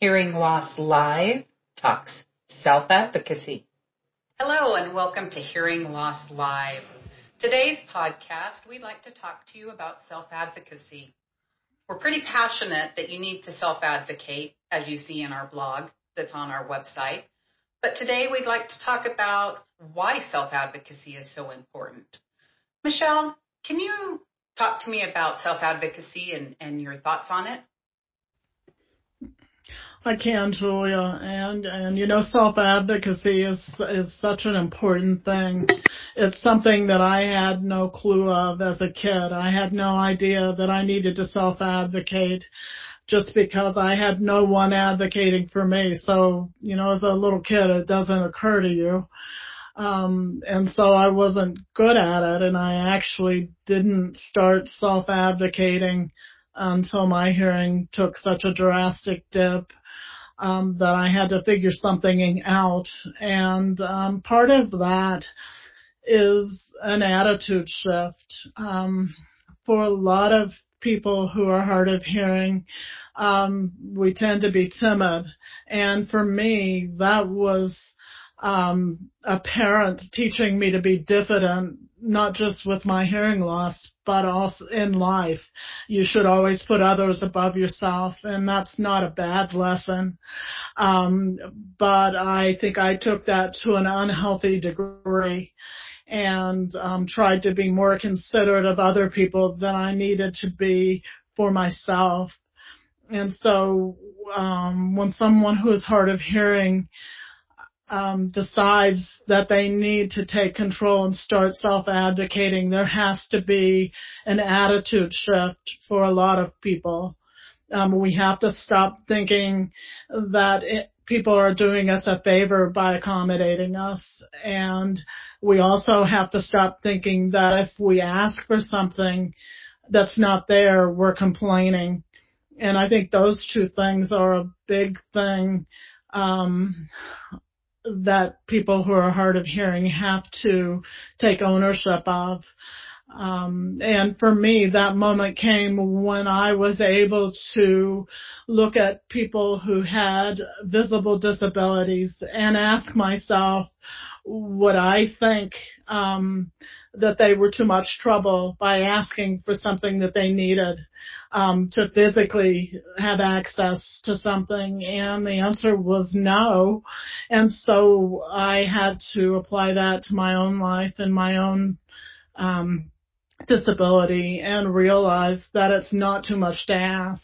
Hearing Loss Live talks self advocacy. Hello, and welcome to Hearing Loss Live. Today's podcast, we'd like to talk to you about self advocacy. We're pretty passionate that you need to self advocate, as you see in our blog that's on our website. But today we'd like to talk about why self advocacy is so important. Michelle, can you talk to me about self advocacy and, and your thoughts on it? I can, Julia, and and you know, self advocacy is is such an important thing. It's something that I had no clue of as a kid. I had no idea that I needed to self advocate just because I had no one advocating for me. So, you know, as a little kid, it doesn't occur to you. Um, and so I wasn't good at it and I actually didn't start self advocating until my hearing took such a drastic dip um, that I had to figure something out. And um, part of that is an attitude shift. Um, for a lot of people who are hard of hearing, um, we tend to be timid. And for me, that was um, a parent teaching me to be diffident not just with my hearing loss, but also in life. You should always put others above yourself, and that's not a bad lesson. Um, but I think I took that to an unhealthy degree and um, tried to be more considerate of other people than I needed to be for myself. And so um, when someone who is hard of hearing um, decides that they need to take control and start self-advocating, there has to be an attitude shift for a lot of people. Um, we have to stop thinking that it, people are doing us a favor by accommodating us. And we also have to stop thinking that if we ask for something that's not there, we're complaining. And I think those two things are a big thing um, that people who are hard of hearing have to take ownership of. Um, and for me, that moment came when I was able to look at people who had visible disabilities and ask myself, would I think um, that they were too much trouble by asking for something that they needed um, to physically have access to something? And the answer was no. And so I had to apply that to my own life and my own um, disability and realize that it's not too much to ask.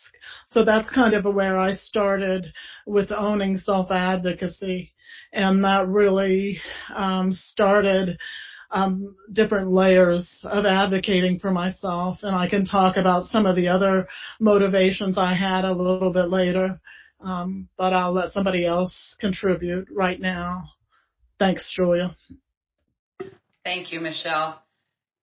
So that's kind of where I started with owning self-advocacy. And that really um, started um, different layers of advocating for myself. And I can talk about some of the other motivations I had a little bit later. Um, but I'll let somebody else contribute right now. Thanks, Julia. Thank you, Michelle.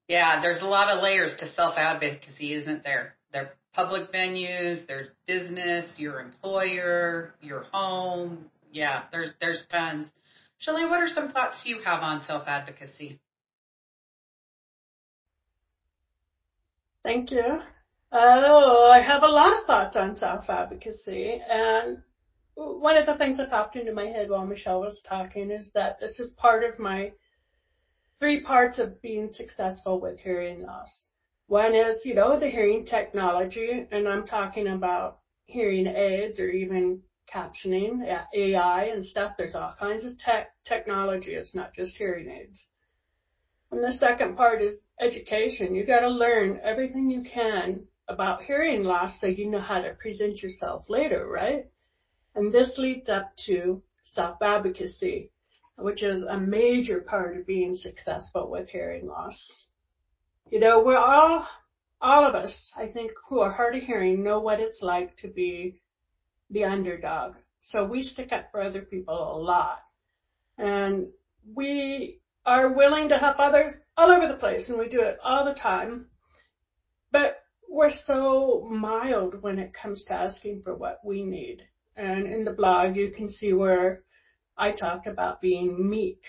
Yeah, there's a lot of layers to self advocacy, isn't there? There public venues, there's business, your employer, your home. Yeah, there's there's tons. Shelley, what are some thoughts you have on self advocacy? Thank you. Oh, I have a lot of thoughts on self advocacy, and one of the things that popped into my head while Michelle was talking is that this is part of my three parts of being successful with hearing loss. One is, you know, the hearing technology, and I'm talking about hearing aids or even captioning, AI and stuff. There's all kinds of tech technology. It's not just hearing aids. And the second part is education. You got to learn everything you can about hearing loss so you know how to present yourself later, right? And this leads up to self advocacy which is a major part of being successful with hearing loss. You know, we're all, all of us, I think, who are hard of hearing know what it's like to be the underdog. So we stick up for other people a lot. And we are willing to help others all over the place and we do it all the time. But we're so mild when it comes to asking for what we need. And in the blog, you can see where I talk about being meek.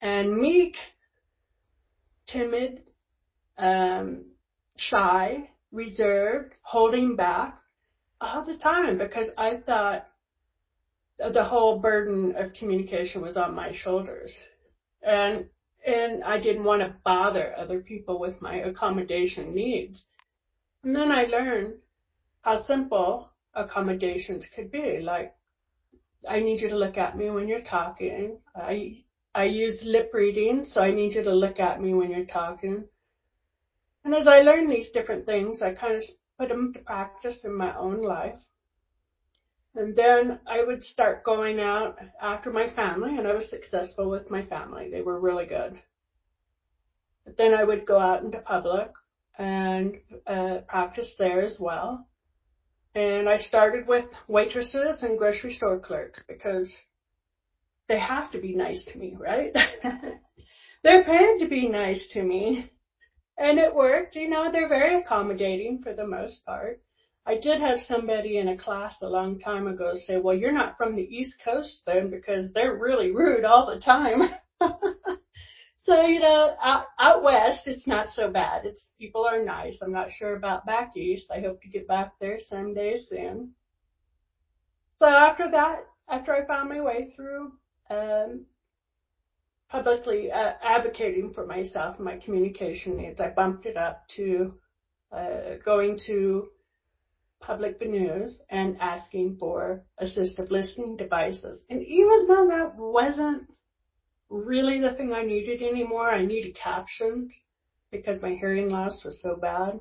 And meek, timid, um, shy, reserved, holding back, all the time because I thought the whole burden of communication was on my shoulders. And and I didn't want to bother other people with my accommodation needs. And then I learned how simple accommodations could be. Like, I need you to look at me when you're talking. I I use lip reading, so I need you to look at me when you're talking. And as I learned these different things, I kind of put them to practice in my own life. And then I would start going out after my family, and I was successful with my family. They were really good. But then I would go out into public and uh, practice there as well. And I started with waitresses and grocery store clerks because they have to be nice to me, right? They're paid to be nice to me. And it worked. You know, they're very accommodating for the most part. I did have somebody in a class a long time ago say, well, you're not from the East Coast then because they're really rude all the time. so, you know, out, out west, it's not so bad. It's people are nice. I'm not sure about back east. I hope to get back there someday soon. So after that, after I found my way through, um, publicly uh, advocating for myself and my communication needs, I bumped it up to uh, going to public venues and asking for assistive listening devices. And even though that wasn't really the thing I needed anymore, I needed captions because my hearing loss was so bad.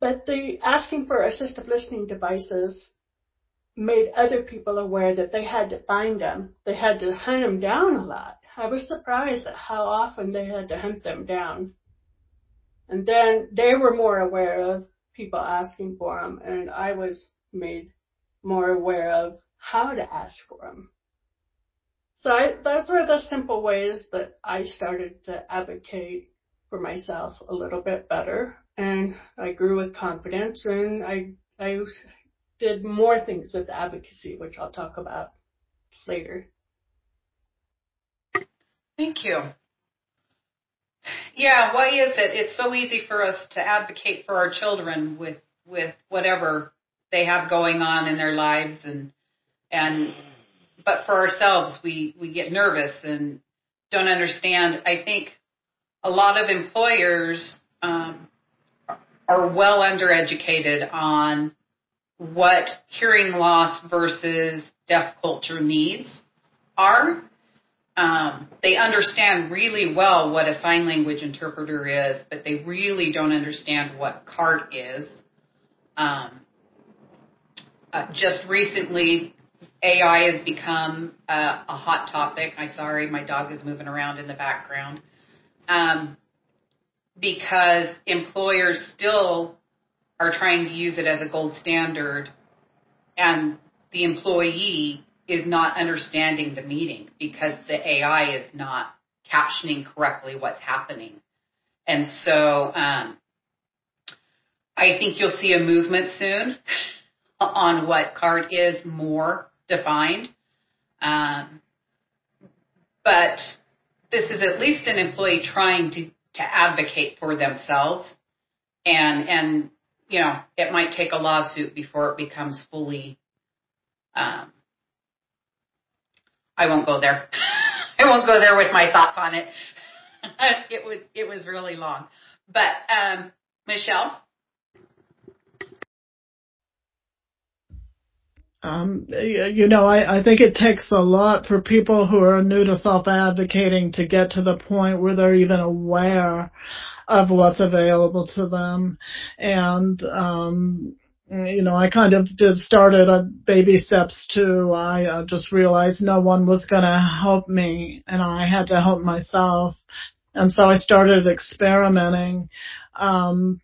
But the asking for assistive listening devices made other people aware that they had to find them. They had to hunt them down a lot. I was surprised at how often they had to hunt them down. And then they were more aware of people asking for them, and I was made more aware of how to ask for them. So I, those were the simple ways that I started to advocate for myself a little bit better, and I grew with confidence, and I I did more things with advocacy, which I'll talk about later. Thank you. Yeah, why is it? It's so easy for us to advocate for our children with with whatever they have going on in their lives and and but for ourselves we we get nervous and don't understand. I think a lot of employers um, are well undereducated on what hearing loss versus deaf culture needs are um, they understand really well what a sign language interpreter is, but they really don't understand what CART is. Um, uh, just recently, AI has become a, a, hot topic. I'm sorry, my dog is moving around in the background. Um, because employers still are trying to use it as a gold standard, and the employee is not understanding the meeting because the AI is not captioning correctly what's happening. And so um, I think you'll see a movement soon on what CART is more defined. Um, but this is at least an employee trying to, to advocate for themselves. And, and, you know, it might take a lawsuit before it becomes fully um, I won't go there. I won't go there with my thoughts on it. it was it was really long. But um, Michelle. Um, you know, I, I think it takes a lot for people who are new to self-advocating to get to the point where they're even aware of what's available to them. And, um, you know, I kind of did started at baby steps too. I uh, just realized no one was going to help me and I had to help myself. And so I started experimenting. Um,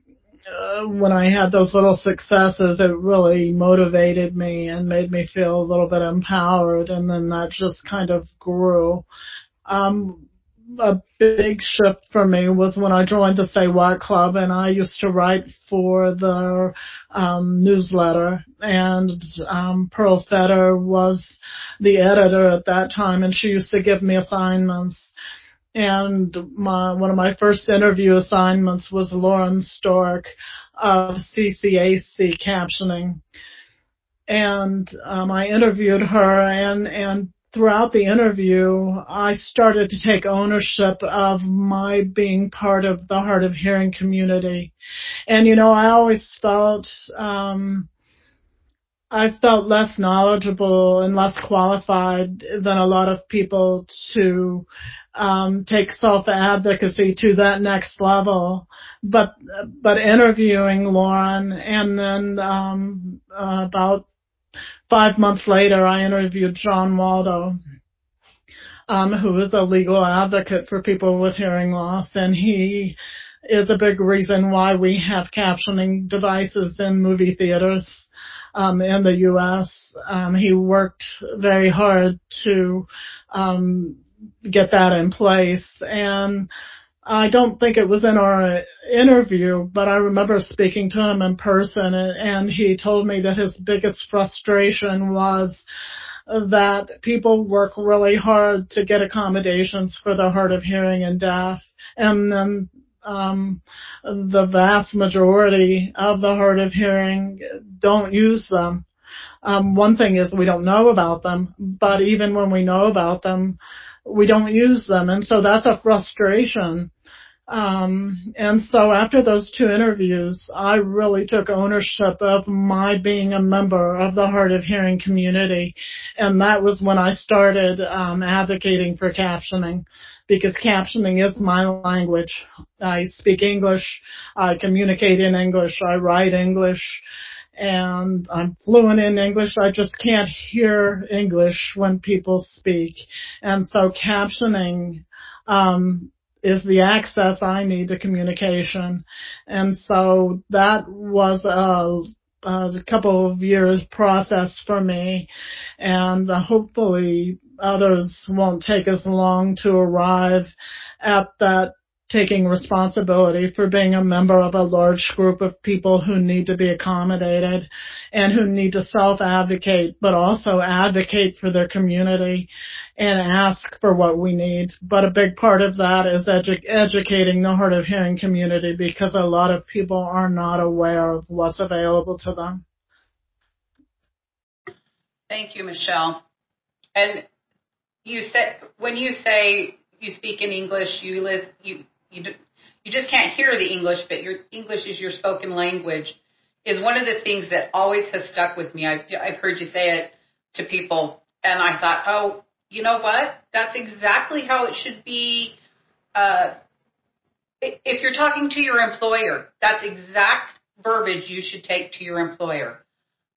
uh, when I had those little successes, it really motivated me and made me feel a little bit empowered. And then that just kind of grew. Um, a big shift for me was when I joined the Say What Club and I used to write for the um, newsletter and um, Pearl Feder was the editor at that time and she used to give me assignments. And my, one of my first interview assignments was Lauren Storck of CCAC captioning. And um, I interviewed her and, and throughout the interview, I started to take ownership of my being part of the hard of hearing community. And you know, I always felt, um, I felt less knowledgeable and less qualified than a lot of people to um, take self advocacy to that next level. But but interviewing Lauren and then um, uh, about five months later, I interviewed John Waldo, um, who is a legal advocate for people with hearing loss, and he is a big reason why we have captioning devices in movie theaters um, in the U.S. Um, he worked very hard to um, get that in place, and I don't think it was in our interview, but I remember speaking to him in person and he told me that his biggest frustration was that people work really hard to get accommodations for the hard of hearing and deaf and then um, the vast majority of the hard of hearing don't use them. Um, one thing is we don't know about them, but even when we know about them, we don't use them. And so that's a frustration. Um, and so after those two interviews, I really took ownership of my being a member of the hard of hearing community. And that was when I started, um, advocating for captioning because captioning is my language. I speak English. I communicate in English. I write English and I'm fluent in English. I just can't hear English when people speak. And so captioning, um, is the access I need to communication. And so that was a, a couple of years process for me and uh, hopefully others won't take as long to arrive at that taking responsibility for being a member of a large group of people who need to be accommodated and who need to self-advocate, but also advocate for their community and ask for what we need. But a big part of that is edu- educating the hard of hearing community because a lot of people are not aware of what's available to them. Thank you, Michelle. And you said when you say you speak in English, you live you you, you just can't hear the English, but your English is your spoken language is one of the things that always has stuck with me. I've, I've heard you say it to people and I thought, oh, you know what? That's exactly how it should be. Uh, if you're talking to your employer, that's exact verbiage you should take to your employer.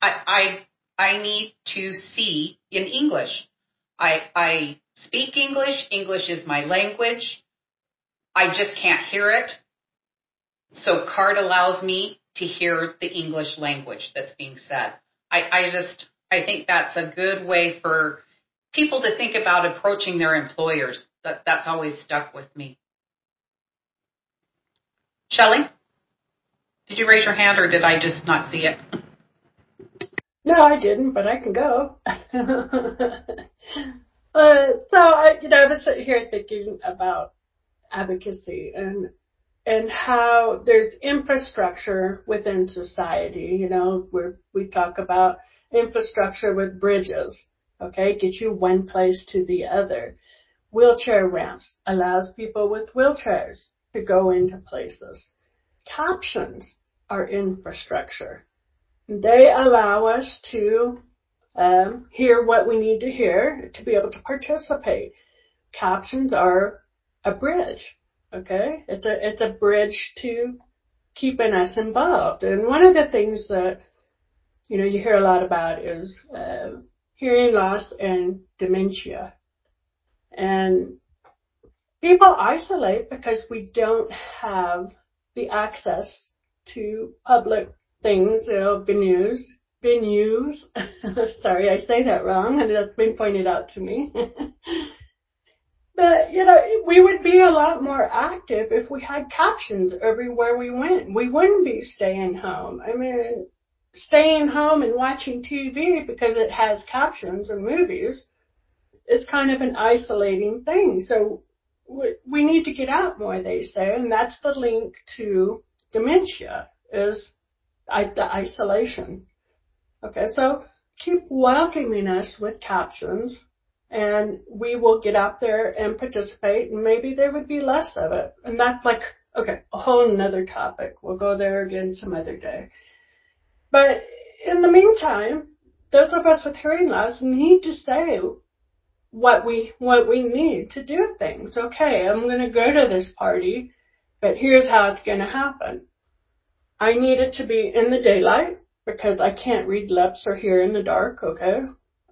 I, I, I need to see in English. I, I speak English. English is my language. I just can't hear it. So CART allows me to hear the English language that's being said. I, I just, I think that's a good way for people to think about approaching their employers. That, that's always stuck with me. Shelley, did you raise your hand or did I just not see it? No, I didn't, but I can go. uh, so I, you know, I'm sitting here thinking about advocacy and and how there's infrastructure within society, you know, where we talk about infrastructure with bridges, okay, get you one place to the other. Wheelchair ramps allows people with wheelchairs to go into places. Captions are infrastructure. They allow us to um, hear what we need to hear to be able to participate. Captions are a bridge. Okay, it's a it's a bridge to keeping us involved. And one of the things that you know you hear a lot about is uh, hearing loss and dementia, and people isolate because we don't have the access to public things, you know, venues, venues. Sorry, I say that wrong, and that's been pointed out to me. But, you know, we would be a lot more active if we had captions everywhere we went. We wouldn't be staying home. I mean, staying home and watching TV because it has captions or movies is kind of an isolating thing. So we need to get out more, they say, and that's the link to dementia is the isolation. Okay, so keep welcoming us with captions and we will get out there and participate and maybe there would be less of it. And that's like, okay, a whole another topic. We'll go there again some other day. But in the meantime, those of us with hearing loss need to say what we, what we need to do things. Okay, I'm going to go to this party, but here's how it's going to happen. I need it to be in the daylight because I can't read lips or hear in the dark, okay?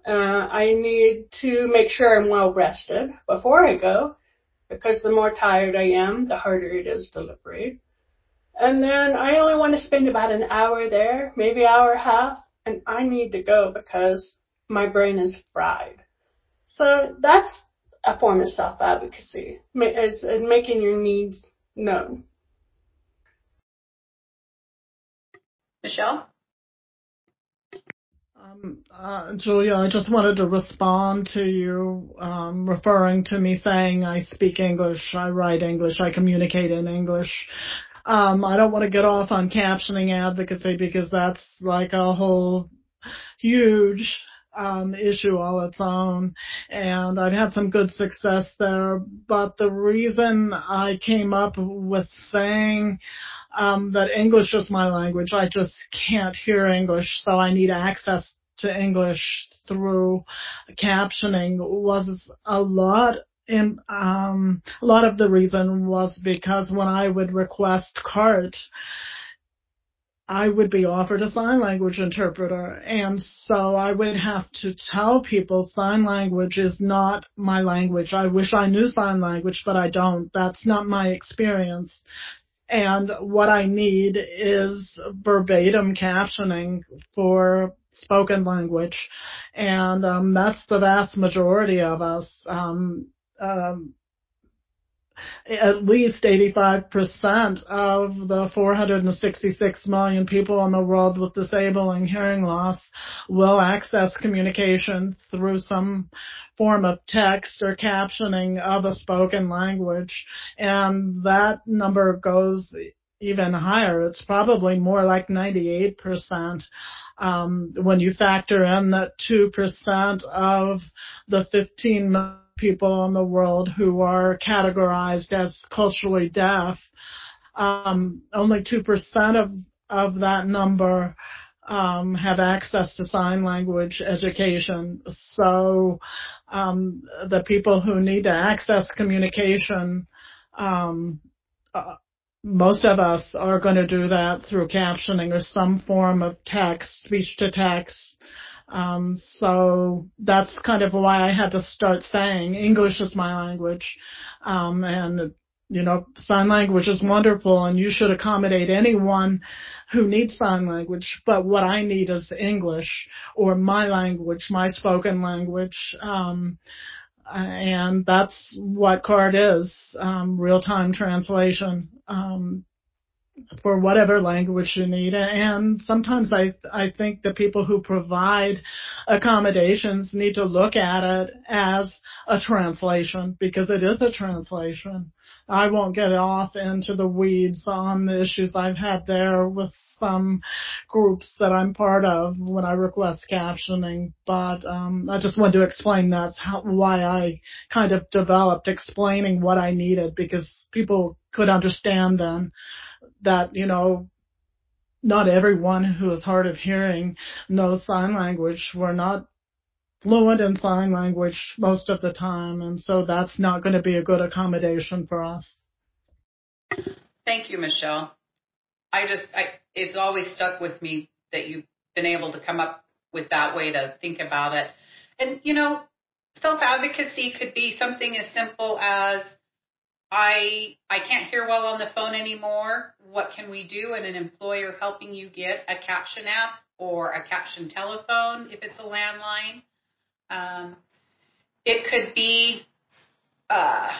Uh, I need to make sure I'm well rested before I go because the more tired I am, the harder it is to read. And then I only want to spend about an hour there, maybe hour and a half, and I need to go because my brain is fried. So that's a form of self-advocacy, is, is making your needs known. Michelle? Um, uh, Julia, I just wanted to respond to you um, referring to me saying I speak English, I write English, I communicate in English. Um, I don't want to get off on captioning advocacy because that's like a whole huge um, issue all its own, and I've had some good success there. But the reason I came up with saying um, that English is my language. I just can't hear English, so I need access to English through captioning was a lot in, um, a lot of the reason was because when I would request CART, I would be offered a sign language interpreter. And so I would have to tell people sign language is not my language. I wish I knew sign language, but I don't. That's not my experience. And what I need is verbatim captioning for spoken language. And um, that's the vast majority of us. Um, um, at least 85% of the 466 million people in the world with disabling hearing loss will access communication through some form of text or captioning of a spoken language. And that number goes even higher. It's probably more like 98%. Um, when you factor in that 2% of the 15 million people in the world who are categorized as culturally deaf. Um, only 2% of, of that number um, have access to sign language education. So um, the people who need to access communication, um, uh, most of us are going to do that through captioning or some form of text, speech to text, um, so that's kind of why I had to start saying English is my language. Um, and you know, sign language is wonderful and you should accommodate anyone who needs sign language. But what I need is English or my language, my spoken language. Um, and that's what CART is, um, real-time translation. Um, for whatever language you need. And sometimes I, I think the people who provide accommodations need to look at it as a translation because it is a translation. I won't get off into the weeds on the issues I've had there with some groups that I'm part of when I request captioning, but um, I just wanted to explain that's how, why I kind of developed explaining what I needed because people could understand then that, you know, not everyone who is hard of hearing knows sign language. We're not fluent in sign language most of the time, and so that's not going to be a good accommodation for us. Thank you, Michelle. I just, I, it's always stuck with me that you've been able to come up with that way to think about it. And, you know, self advocacy could be something as simple as I I can't hear well on the phone anymore. What can we do? And an employer helping you get a caption app or a caption telephone if it's a landline. Um, it could be uh,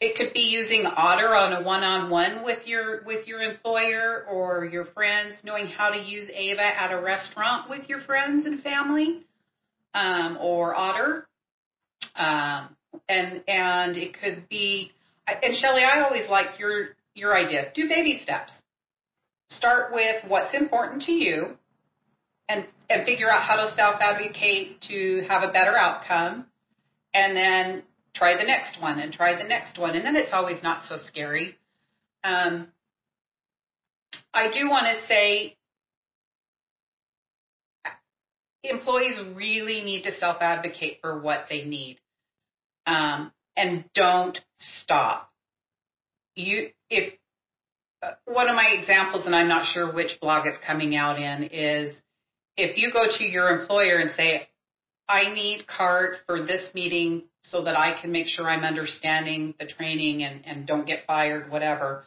it could be using Otter on a one-on-one with your with your employer or your friends, knowing how to use Ava at a restaurant with your friends and family, um, or Otter. Um, and and it could be and Shelley, I always like your your idea. Do baby steps. start with what's important to you and, and figure out how to self advocate to have a better outcome and then try the next one and try the next one. And then it's always not so scary. Um, I do want to say employees really need to self advocate for what they need. Um, and don't stop. You, if uh, one of my examples, and I'm not sure which blog it's coming out in, is if you go to your employer and say, I need CART for this meeting so that I can make sure I'm understanding the training and, and don't get fired, whatever.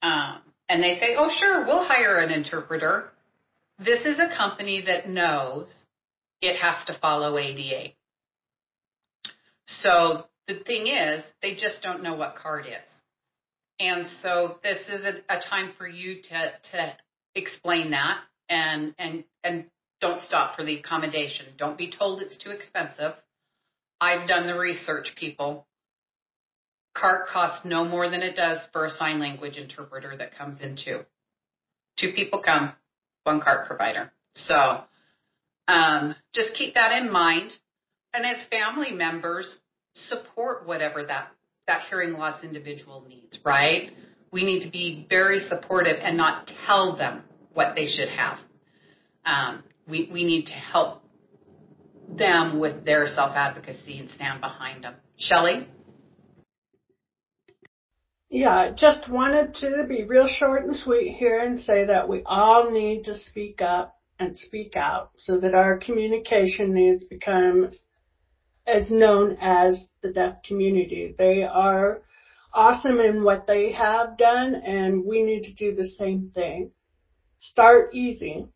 Um, and they say, oh, sure, we'll hire an interpreter. This is a company that knows it has to follow ADA. So the thing is, they just don't know what CART is. And so this is a, a time for you to, to explain that and, and, and don't stop for the accommodation. Don't be told it's too expensive. I've done the research, people. CART costs no more than it does for a sign language interpreter that comes in two. Two people come, one CART provider. So um, just keep that in mind. And as family members, support whatever that, that hearing loss individual needs, right? We need to be very supportive and not tell them what they should have. Um, we, we need to help them with their self advocacy and stand behind them. Shelley? Yeah, just wanted to be real short and sweet here and say that we all need to speak up and speak out so that our communication needs become as known as the deaf community. They are awesome in what they have done and we need to do the same thing. Start easy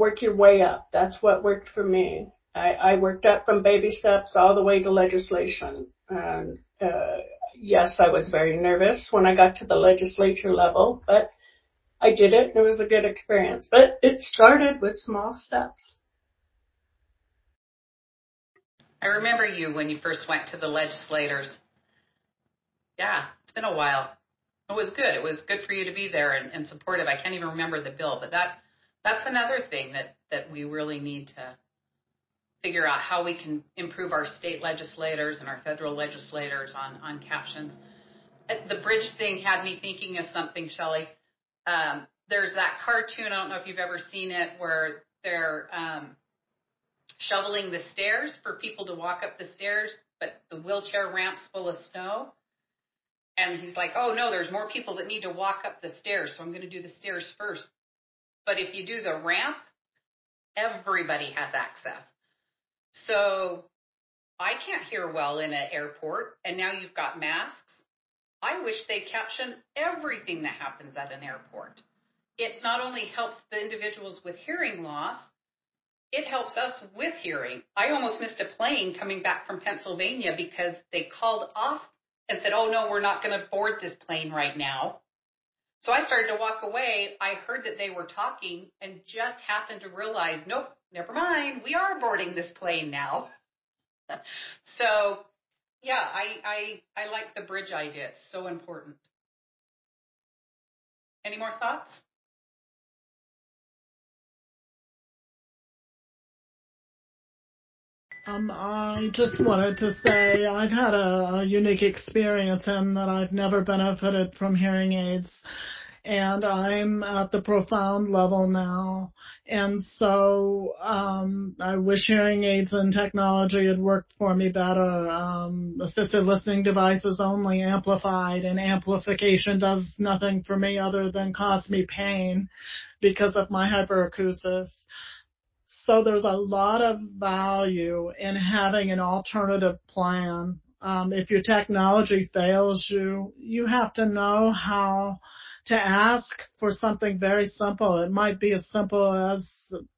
work your way up. That's what worked for me. I, I worked up from baby steps all the way to legislation. And uh, yes, I was very nervous when I got to the legislature level, but I did it and it was a good experience. But it started with small steps. I remember you when you first went to the legislators. Yeah, it's been a while. It was good. It was good for you to be there and, and supportive. I can't even remember the bill, but that that's another thing that, that we really need to figure out how we can improve our state legislators and our federal legislators on, on captions. Uh, the bridge thing had me thinking of something, Shelley. Um, there's that cartoon, I don't know if you've ever seen it, where they're um, shoveling the stairs for people to walk up the stairs, but the wheelchair ramp's full of snow. And he's like, oh no, there's more people that need to walk up the stairs, so I'm going to do the stairs first. But if you do the ramp, everybody has access. So I can't hear well in an airport, and now you've got masks. I wish they caption everything that happens at an airport. It not only helps the individuals with hearing loss, it helps us with hearing. I almost missed a plane coming back from Pennsylvania because they called off and said, oh no, we're not going to board this plane right now. So I started to walk away. I heard that they were talking and just happened to realize, nope, never mind. We are boarding this plane now. so yeah, I, I, I like the bridge idea. It's so important. Any more thoughts? Um, I just wanted to say I've had a, a unique experience in that I've never benefited from hearing aids and I'm at the profound level now. And so, um, I wish hearing aids and technology had worked for me better. Um, assisted listening devices only amplified and amplification does nothing for me other than cause me pain because of my hyperacusis. So there's a lot of value in having an alternative plan. Um, if your technology fails you, you have to know how to ask for something very simple. It might be as simple as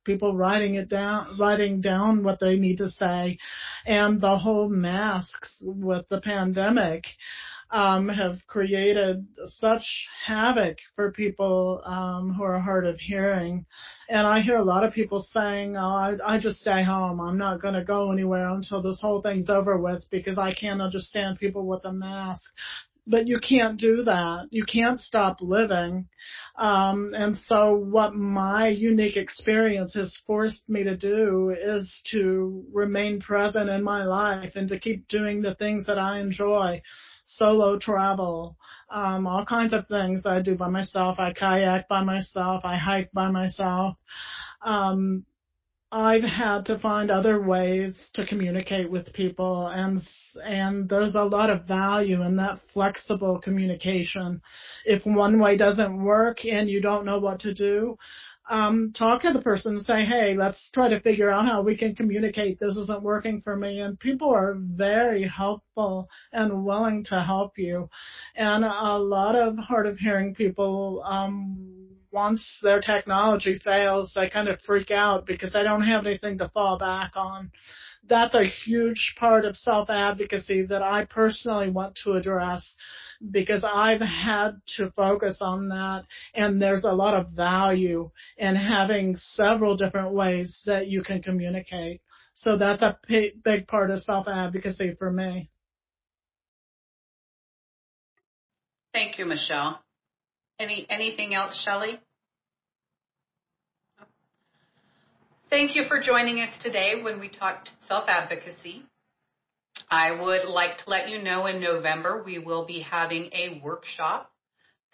people writing it down, writing down what they need to say. And the whole masks with the pandemic um, have created such havoc for people um, who are hard of hearing. And I hear a lot of people saying, "Oh, I, I just stay home. I'm not going to go anywhere until this whole thing's over with because I can't understand people with a mask." but you can't do that. You can't stop living. Um, and so what my unique experience has forced me to do is to remain present in my life and to keep doing the things that I enjoy. Solo travel, um, all kinds of things I do by myself. I kayak by myself. I hike by myself. Um, I've had to find other ways to communicate with people and and there's a lot of value in that flexible communication. If one way doesn't work and you don't know what to do, um, talk to the person and say, hey, let's try to figure out how we can communicate. This isn't working for me. And people are very helpful and willing to help you. And a lot of hard of hearing people, um, once their technology fails, they kind of freak out because they don't have anything to fall back on. That's a huge part of self advocacy that I personally want to address because I've had to focus on that and there's a lot of value in having several different ways that you can communicate. So that's a big part of self advocacy for me. Thank you, Michelle. Any anything else, Shelley? Thank you for joining us today when we talked self advocacy. I would like to let you know in November we will be having a workshop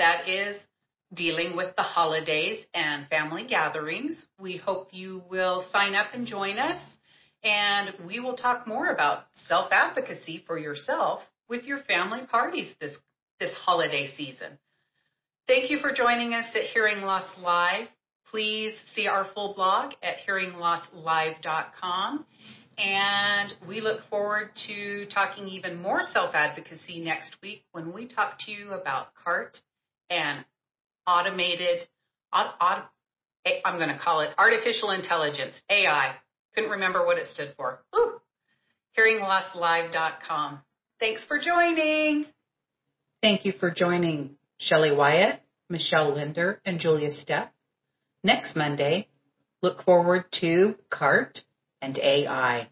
that is dealing with the holidays and family gatherings. We hope you will sign up and join us, and we will talk more about self advocacy for yourself with your family parties this, this holiday season. Thank you for joining us at Hearing Loss Live. Please see our full blog at hearinglosslive.com. And we look forward to talking even more self advocacy next week when we talk to you about CART and automated, I'm going to call it artificial intelligence, AI. Couldn't remember what it stood for. Ooh, hearinglosslive.com. Thanks for joining. Thank you for joining Shelley Wyatt, Michelle Linder, and Julia Stepp. Next Monday, look forward to CART and AI.